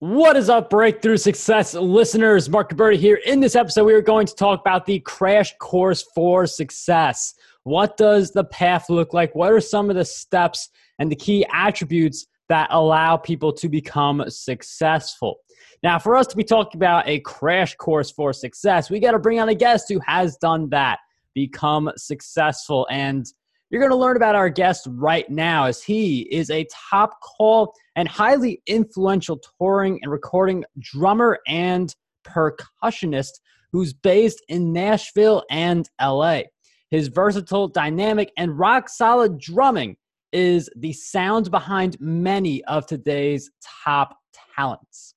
What is up, Breakthrough Success listeners? Mark Gabberty here. In this episode, we are going to talk about the crash course for success. What does the path look like? What are some of the steps and the key attributes that allow people to become successful? Now, for us to be talking about a crash course for success, we got to bring on a guest who has done that, become successful. And you're going to learn about our guest right now as he is a top call and highly influential touring and recording drummer and percussionist who's based in Nashville and LA. His versatile, dynamic, and rock solid drumming is the sound behind many of today's top talents.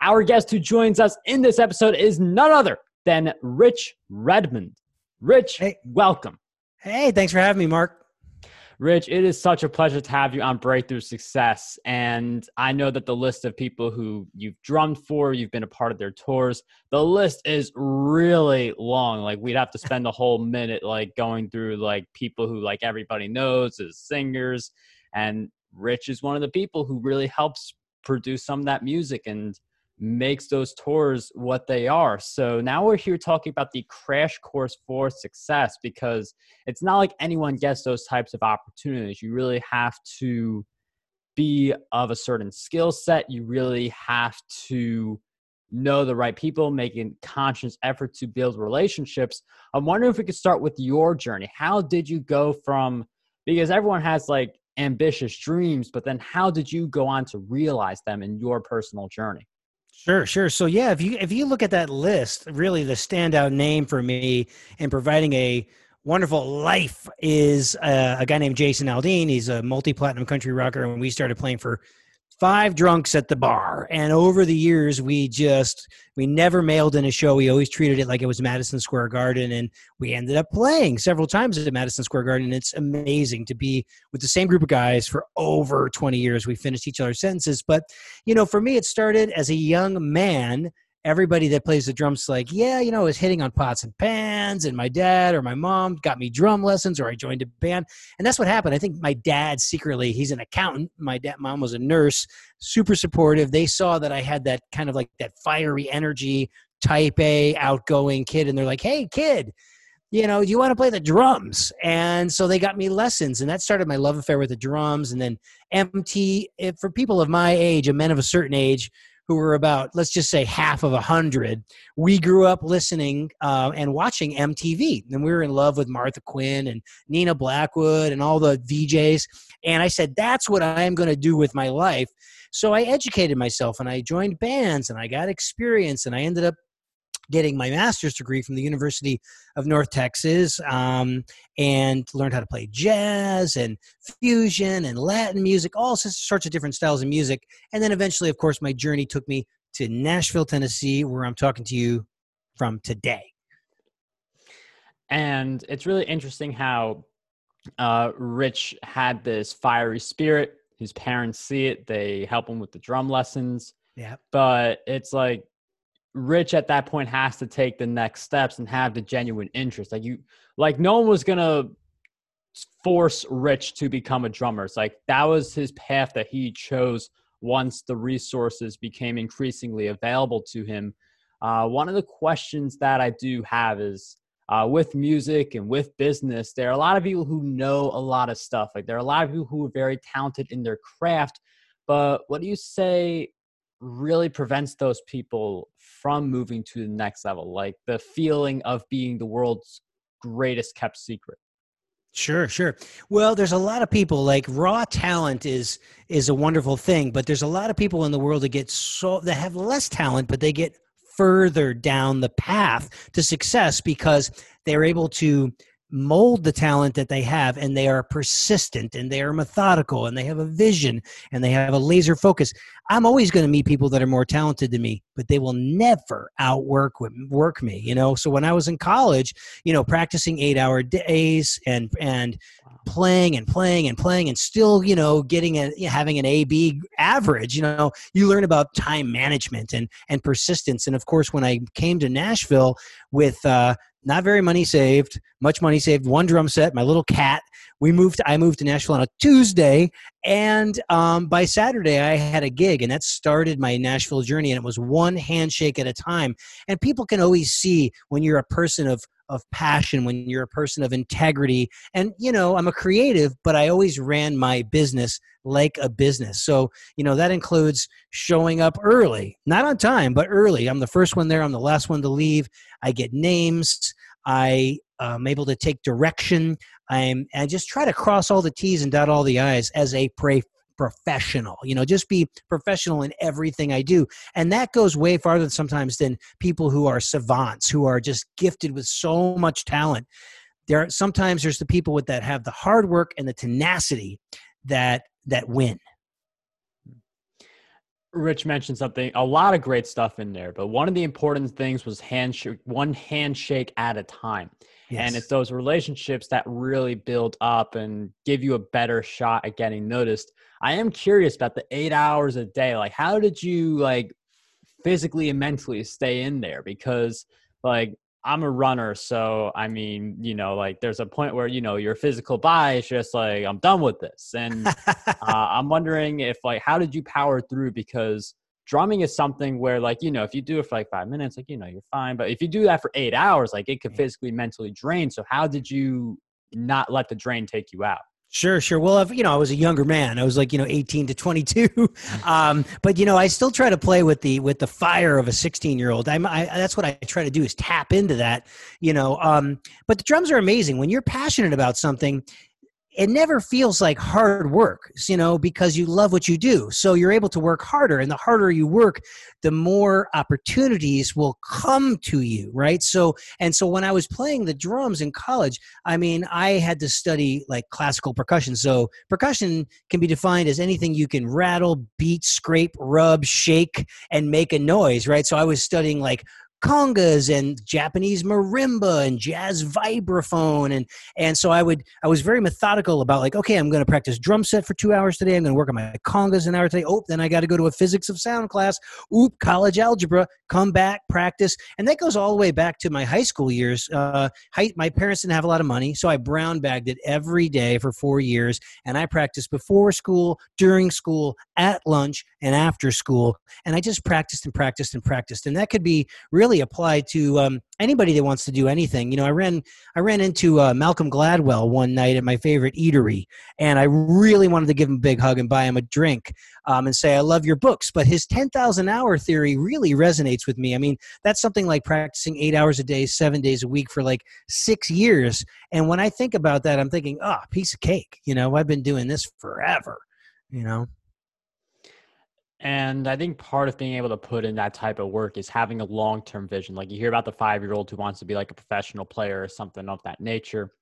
Our guest who joins us in this episode is none other than Rich Redmond. Rich, hey. welcome. Hey, thanks for having me, Mark. Rich, it is such a pleasure to have you on Breakthrough Success. And I know that the list of people who you've drummed for, you've been a part of their tours, the list is really long. Like we'd have to spend a whole minute like going through like people who like everybody knows as singers. And Rich is one of the people who really helps produce some of that music and makes those tours what they are. So now we're here talking about the crash course for success because it's not like anyone gets those types of opportunities. You really have to be of a certain skill set. You really have to know the right people, making conscious effort to build relationships. I'm wondering if we could start with your journey. How did you go from because everyone has like ambitious dreams, but then how did you go on to realize them in your personal journey? Sure, sure. So yeah, if you if you look at that list, really the standout name for me in providing a wonderful life is uh, a guy named Jason Aldean. He's a multi-platinum country rocker, and we started playing for five drunks at the bar. And over the years we just we never mailed in a show. We always treated it like it was madison square garden and we ended up playing several times at madison square garden it's amazing to be with the same group of guys for over 20 years. We finished each other's sentences but you know for me it started as a young man everybody that plays the drums like, yeah, you know, I was hitting on pots and pans, and my dad or my mom got me drum lessons, or I joined a band, and that's what happened. I think my dad secretly, he's an accountant. My dad, mom was a nurse, super supportive. They saw that I had that kind of like that fiery energy, type A, outgoing kid, and they're like, hey, kid. You know, do you want to play the drums? And so they got me lessons, and that started my love affair with the drums. And then MT, for people of my age, a men of a certain age, who were about let's just say half of a hundred we grew up listening uh, and watching mtv and we were in love with martha quinn and nina blackwood and all the vjs and i said that's what i'm going to do with my life. So i educated myself and i joined bands and i got experience and i ended up getting my master's degree from the University of North Texas um, and learned how to play jazz and fusion and Latin music, all sorts of different styles of music. And then eventually, of course, my journey took me to Nashville, Tennessee, where I'm talking to you from today. And it's really interesting how uh, Rich had this fiery spirit. His parents see it, they help him with the drum lessons. Yeah. But it's like Rich at that point has to take the next steps and have the genuine interest. Like you, like no one was gonna force Rich to become a drummer. It's like that was his path that he chose once the resources became increasingly available to him. Uh, one of the questions that I do have is uh, with music and with business, there are a lot of people who know a lot of stuff. Like there are a lot of people who are very talented in their craft. But what do you say really prevents those people from moving to the next level like the feeling of being the world's greatest kept secret Sure, sure. Well, there's a lot of people like raw talent is is a wonderful thing, but there's a lot of people in the world that get so that have less talent, but they get further down the path to success because they're able to mold the talent that they have and they are persistent and they are methodical and they have a vision and they have a laser focus. I'm always going to meet people that are more talented than me but they will never outwork work me you know? So when i was in college you know practicing eight hour days and and playing and playing and playing and still you know getting a having an ab average you know you learn about time management and and persistence. And of course when i came to nashville with uh not very money saved, much money saved, one drum set, my little cat. We moved. I moved to Nashville on a Tuesday, and um, by Saturday I had a gig, and that started my Nashville journey. And it was one handshake at a time. And people can always see when you're a person of of passion, when you're a person of integrity. And, you know, I'm a creative, but I always ran my business like a business. So, you know, that includes showing up early, not on time, but early. I'm the first one there, I'm the last one to leave. I get names. I am able to take direction. I'm, I just try to cross all the T's and dot all the I's as a pray professional you know just be professional in everything i do. And that goes way farther sometimes than people who are savants who are just gifted with so much talent. There are sometimes there's the people with that have the hard work and the tenacity that that win. Rich mentioned something, a lot of great stuff in there, but one of the important things was handshake, one handshake at a time. Yes. And it's those relationships that really build up and give you a better shot at getting noticed. I am curious about the eight hours a day. Like, how did you like physically and mentally stay in there? Because like I'm a runner, so I mean, you know, like there's a point where you know your physical body is just like I'm done with this, and uh, I'm wondering if like how did you power through? Because drumming is something where like you know if you do it for like five minutes, like you know you're fine, but if you do that for eight hours, like it could physically mentally drain. So how did you not let the drain take you out? Sure, sure. Well, if, you know, I was a younger man. I was like, you know, 18 to 22. Um, but you know, I still try to play with the with the fire of a 16 year old. I'm, I, that's what I try to do is tap into that. You know, um, but the drums are amazing when you're passionate about something it never feels like hard work, you know, because you love what you do. So you're able to work harder. And the harder you work, the more opportunities will come to you, right? So, and so when I was playing the drums in college, I mean, I had to study like classical percussion. So percussion can be defined as anything you can rattle, beat, scrape, rub, shake, and make a noise, right? So I was studying like congas and Japanese marimba and jazz vibraphone. And and so I would I was very methodical about like okay I'm going to practice drum set for two hours today. I'm going to work on my congas an hour today. Oh then I got to go to a physics of sound class. Oop college algebra. Come back practice. And that goes all the way back to my high school years. Uh, high, my parents didn't have a lot of money so I brown bagged it every day for four years. And I practiced before school during school at lunch and after school. And I just practiced and practiced and practiced. And that could be really really apply to um, anybody that wants to do anything. You know, I ran I ran into uh, Malcolm Gladwell one night at my favorite eatery, and I really wanted to give him a big hug and buy him a drink um, and say I love your books. But his ten thousand hour theory really resonates with me. I mean, that's something like practicing eight hours a day, seven days a week for like six years. And when I think about that, I'm thinking, oh, piece of cake. You know, I've been doing this forever. You know. And I think part of being able to put in that type of work is having a long term vision. Like you hear about the five year old who wants to be like a professional player or something of that nature.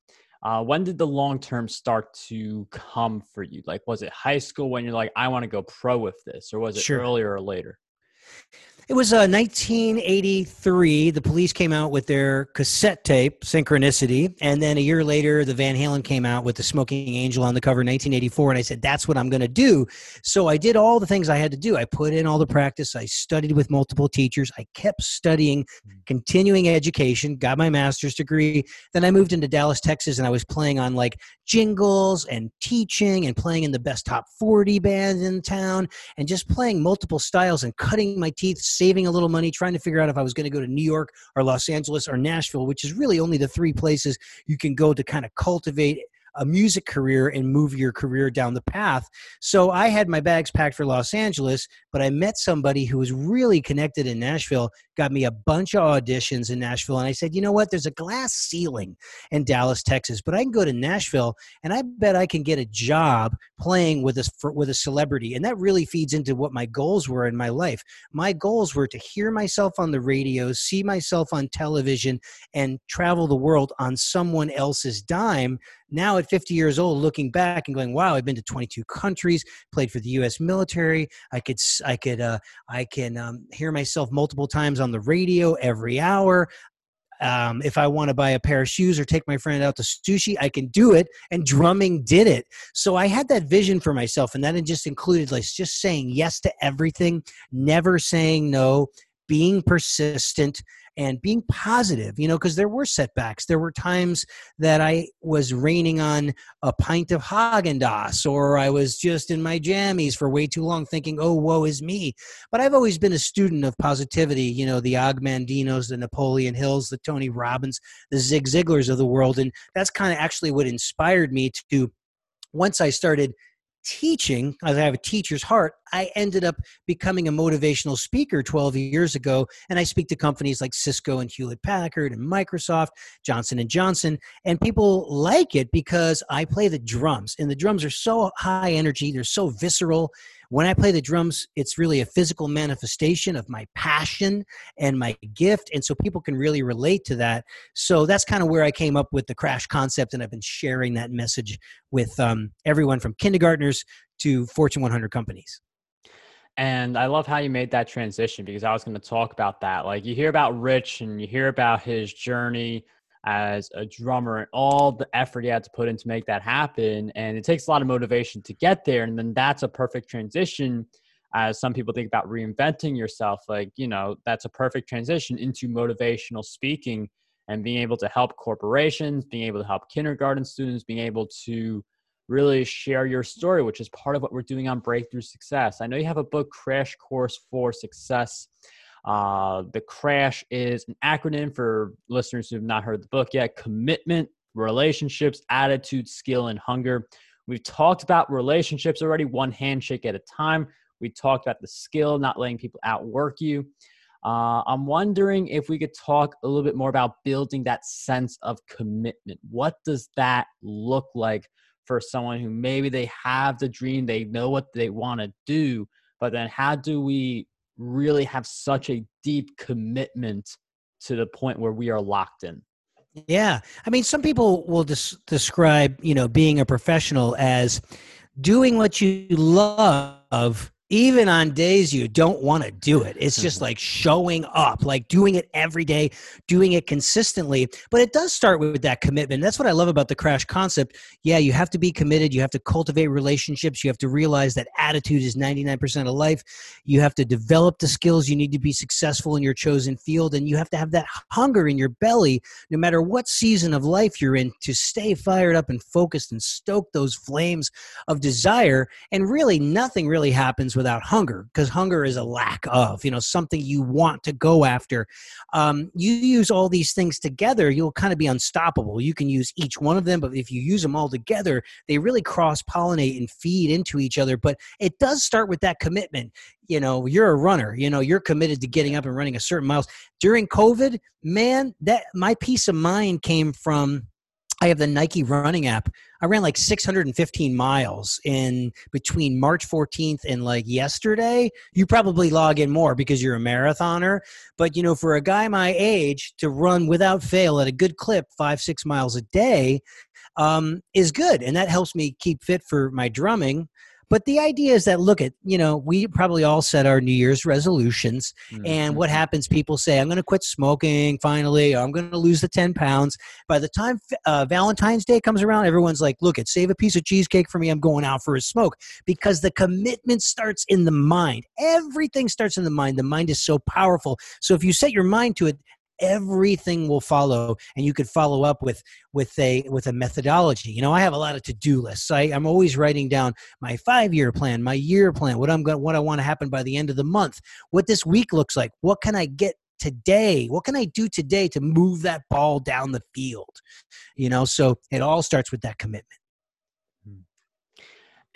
Uh, when did the long term start to come for you? Like, was it high school when you're like, I want to go pro with this, or was it sure. earlier or later? It was uh, 1983. The police came out with their cassette tape, Synchronicity. And then a year later, the Van Halen came out with the Smoking Angel on the cover, 1984. And I said, that's what I'm going to do. So I did all the things I had to do. I put in all the practice. I studied with multiple teachers. I kept studying, continuing education, got my master's degree. Then I moved into Dallas, Texas, and I was playing on like jingles and teaching and playing in the best top 40 bands in town and just playing multiple styles and cutting my teeth saving a little money, trying to figure out if I was going to go to New York or Los Angeles or Nashville, which is really only the three places you can go to kind of cultivate a music career and move your career down the path. So I had my bags packed for Los Angeles, but I met somebody who was really connected in Nashville, got me a bunch of auditions in Nashville. And I said, you know what? There's a glass ceiling in Dallas, Texas, but I can go to Nashville and I bet I can get a job playing with a, for, with a celebrity. And that really feeds into what my goals were in my life. My goals were to hear myself on the radio, see myself on television, and travel the world on someone else's dime now at 50 years old looking back and going wow i've been to 22 countries played for the us military i could i could uh, i can um, hear myself multiple times on the radio every hour um, if I want to buy a pair of shoes or take my friend out to sushi, I can do it. And drumming did it. So I had that vision for myself, and that just included like just saying yes to everything, never saying no, being persistent, and being positive, you know, because there were setbacks. There were times that I was raining on a pint of Haagen Dazs or I was just in my jammies for way too long thinking, oh, woe is me. But I've always been a student of positivity, you know, the Og Mandinos, the Napoleon Hills, the Tony Robbins, the Zig Ziglars of the world. And that's kind of actually what inspired me to once I started teaching, as I have a teacher's heart, I ended up becoming a motivational speaker 12 years ago, and I speak to companies like Cisco and Hewlett Packard and Microsoft, Johnson and Johnson, and people like it because I play the drums, and the drums are so high energy, they're so visceral, when I play the drums, it's really a physical manifestation of my passion and my gift. And so people can really relate to that. So that's kind of where I came up with the crash concept. And I've been sharing that message with um, everyone from kindergartners to Fortune 100 companies. And I love how you made that transition because I was going to talk about that. Like you hear about Rich and you hear about his journey as a drummer and all the effort he had to put in to make that happen. And it takes a lot of motivation to get there. And then that's a perfect transition. As some people think about reinventing yourself, like, you know, that's a perfect transition into motivational speaking and being able to help corporations, being able to help kindergarten students, being able to really share your story, which is part of what we're doing on Breakthrough Success. I know you have a book, Crash Course for Success. Uh, the crash is an acronym for listeners who have not heard the book yet commitment, relationships, attitude, skill, and hunger. We've talked about relationships already, one handshake at a time. We talked about the skill, not letting people outwork you. Uh, I'm wondering if we could talk a little bit more about building that sense of commitment. What does that look like for someone who maybe they have the dream, they know what they want to do, but then how do we really have such a deep commitment to the point where we are locked in. Yeah. I mean, some people will des- describe, you know, being a professional as doing what you love even on days you don't want to do it. It's just mm-hmm. like showing up, like doing it every day, doing it consistently. But it does start with that commitment. That's what I love about the crash concept. Yeah, you have to be committed. You have to cultivate relationships. You have to realize that attitude is 99% of life. You have to develop the skills you need to be successful in your chosen field. And you have to have that hunger in your belly, no matter what season of life you're in, to stay fired up and focused and stoke those flames of desire. And really, nothing really happens without hunger because hunger is a lack of you know something you want to go after. Um, you use all these things together you'll kind of be unstoppable. You can use each one of them but if you use them all together they really cross pollinate and feed into each other. But it does start with that commitment. You know you're a runner you know you're committed to getting up and running a certain miles. During covid man that my peace of mind came from I have the Nike running app. I ran like 615 miles in between March 14th and like yesterday. You probably log in more because you're a marathoner. But, you know, for a guy my age to run without fail at a good clip, five, six miles a day, um, is good. And that helps me keep fit for my drumming. But the idea is that look at, you know, we probably all set our New Year's resolutions. Mm-hmm. And what happens? People say, I'm going to quit smoking finally, or I'm going to lose the 10 pounds. By the time uh, Valentine's Day comes around, everyone's like, look at, save a piece of cheesecake for me. I'm going out for a smoke because the commitment starts in the mind. Everything starts in the mind. The mind is so powerful. So if you set your mind to it, everything will follow and you could follow up with with a with a methodology. You know i have a lot of to-do lists. I, i'm always writing down my five year plan my year plan what i'm going what i want to happen by the end of the month what this week looks like what can i get today what can i do today to move that ball down the field? You know so it all starts with that commitment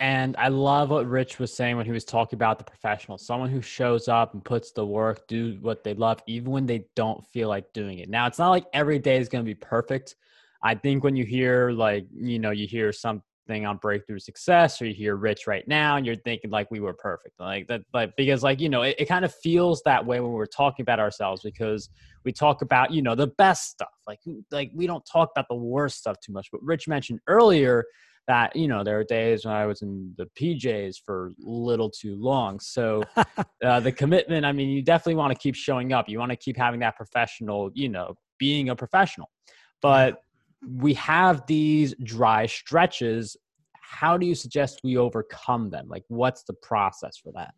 and I love what Rich was saying when he was talking about the professional, someone who shows up and puts the work, do what they love, even when they don't feel like doing it. Now, it's not like every day is going to be perfect. I think when you hear, like, you know, you hear something on breakthrough success or you hear Rich right now and you're thinking, like, we were perfect. Like, that, like, because, like, you know, it, it kind of feels that way when we're talking about ourselves because we talk about, you know, the best stuff. Like, like we don't talk about the worst stuff too much. But Rich mentioned earlier, that you know there are days when I was in the PJs for a little too long. So uh, the commitment, I mean, you definitely want to keep showing up. You want to keep having that professional, you know, being a professional. But we have these dry stretches. How do you suggest we overcome them? Like, what's the process for that?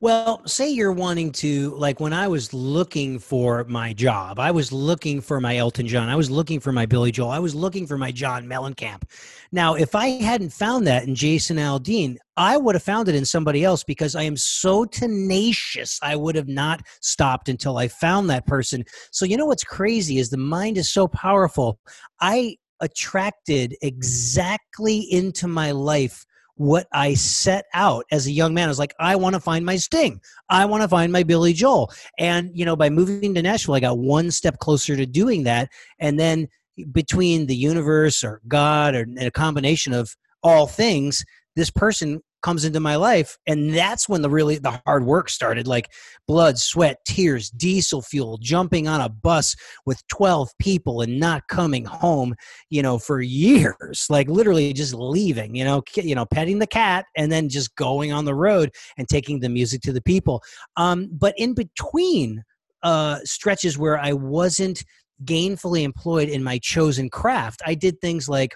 Well, say you're wanting to, like when I was looking for my job, I was looking for my Elton John, I was looking for my Billy Joel, I was looking for my John Mellencamp. Now, if I hadn't found that in Jason Aldean, I would have found it in somebody else because I am so tenacious. I would have not stopped until I found that person. So, you know what's crazy is the mind is so powerful. I attracted exactly into my life what I set out as a young man. I was like, I want to find my Sting. I want to find my Billy Joel. And, you know, by moving to Nashville, I got one step closer to doing that. And then between the universe or God or a combination of all things, this person comes into my life and that's when the really the hard work started like blood sweat tears diesel fuel jumping on a bus with 12 people and not coming home you know for years like literally just leaving you know you know petting the cat and then just going on the road and taking the music to the people. Um but in between uh stretches where i wasn't gainfully employed in my chosen craft i did things like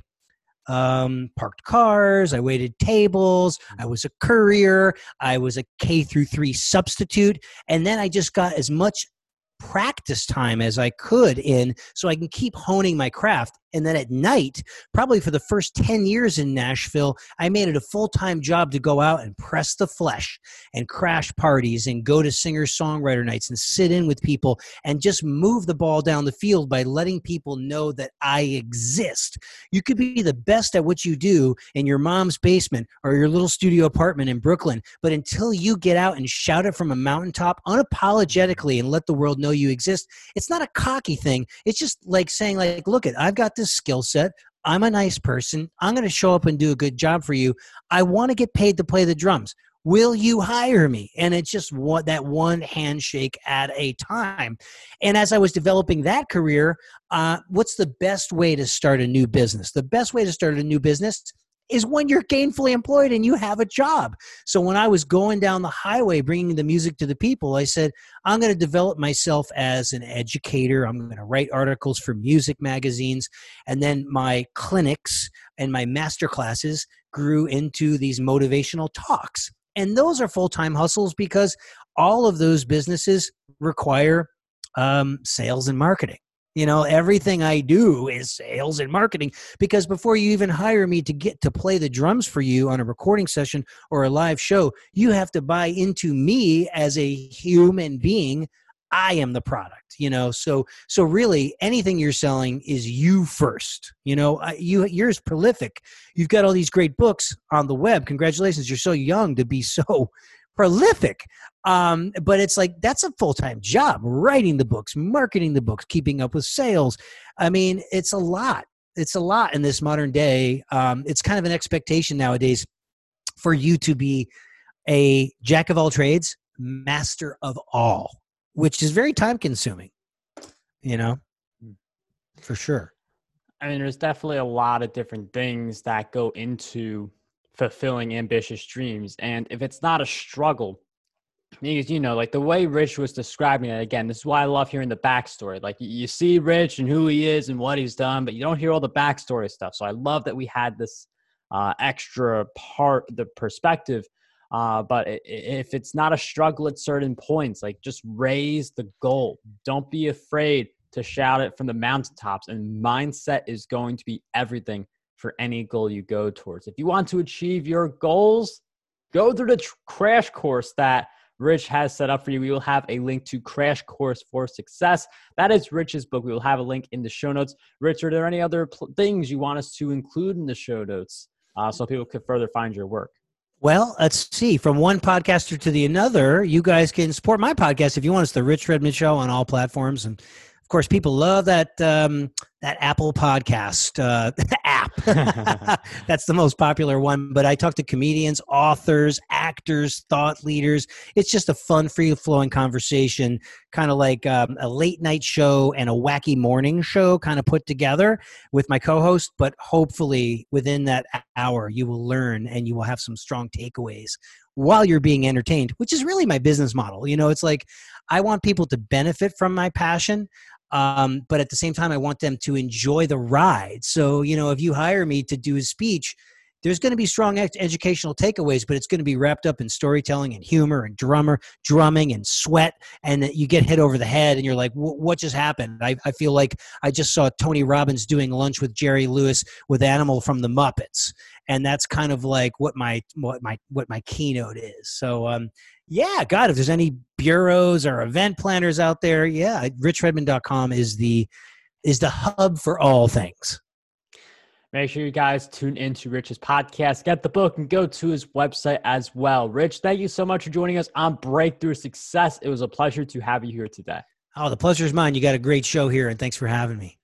um, parked cars. I waited tables. I was a courier. I was a K through three substitute. And then I just got as much practice time as I could in so I can keep honing my craft. And then at night, probably for the first 10 years in Nashville, I made it a full time job to go out and press the flesh and crash parties and go to singer songwriter nights and sit in with people and just move the ball down the field by letting people know that I exist. You could be the best at what you do in your mom's basement or your little studio apartment in Brooklyn, but until you get out and shout it from a mountaintop unapologetically and let the world know you exist, it's not a cocky thing. It's just like saying, like, look at I've got this this skill set. I'm a nice person. I'm going to show up and do a good job for you. I want to get paid to play the drums. Will you hire me? And it's just what that one handshake at a time. And as I was developing that career, uh, what's the best way to start a new business? The best way to start a new business is when you're gainfully employed and you have a job. So when I was going down the highway bringing the music to the people, I said, I'm going to develop myself as an educator. I'm going to write articles for music magazines. And then my clinics and my master classes grew into these motivational talks. And those are full time hustles because all of those businesses require um, sales and marketing. You know, everything I do is sales and marketing because before you even hire me to get to play the drums for you on a recording session or a live show, you have to buy into me as a human being. I am the product, you know. So so really anything you're selling is you first. You know, you you're as prolific. You've got all these great books on the web. Congratulations, you're so young to be so prolific. Um, but it's like that's a full time job writing the books, marketing the books, keeping up with sales. I mean, it's a lot. It's a lot in this modern day. Um, it's kind of an expectation nowadays for you to be a jack of all trades, master of all, which is very time consuming, you know, hmm. for sure. I mean, there's definitely a lot of different things that go into fulfilling ambitious dreams. And if it's not a struggle, because you know, like the way Rich was describing it again, this is why I love hearing the backstory. Like you see Rich and who he is and what he's done, but you don't hear all the backstory stuff. So I love that we had this uh, extra part, the perspective. Uh, but if it's not a struggle at certain points, like just raise the goal. Don't be afraid to shout it from the mountaintops. And mindset is going to be everything for any goal you go towards. If you want to achieve your goals, go through the tr- crash course that Rich has set up for you. We will have a link to Crash Course for Success. That is Rich's book. We will have a link in the show notes. Rich, are there any other pl- things you want us to include in the show notes uh, so people can further find your work? Well, let's see. From one podcaster to the another, you guys can support my podcast if you want. It's the Rich Redmond Show on all platforms, and of course, people love that um, that Apple podcast uh, app. That's the most popular one. But I talk to comedians, authors, actors, thought leaders. It's just a fun, free flowing conversation, kind of like um, a late night show and a wacky morning show kind of put together with my co host. But hopefully, within that hour, you will learn and you will have some strong takeaways while you're being entertained, which is really my business model. You know, it's like I want people to benefit from my passion. Um, but at the same time, I want them to enjoy the ride. So, you know, if you hire me to do a speech, there's going to be strong ed- educational takeaways, but it's going to be wrapped up in storytelling and humor and drummer drumming and sweat, and you get hit over the head, and you're like, "What just happened?" I, I feel like I just saw Tony Robbins doing lunch with Jerry Lewis with Animal from the Muppets, and that's kind of like what my what my what my keynote is. So, um, yeah, God, if there's any bureaus or event planners out there, yeah, richredmond.com is the is the hub for all things. Make sure you guys tune into Rich's podcast, get the book, and go to his website as well. Rich, thank you so much for joining us on Breakthrough Success. It was a pleasure to have you here today. Oh, the pleasure is mine. You got a great show here, and thanks for having me.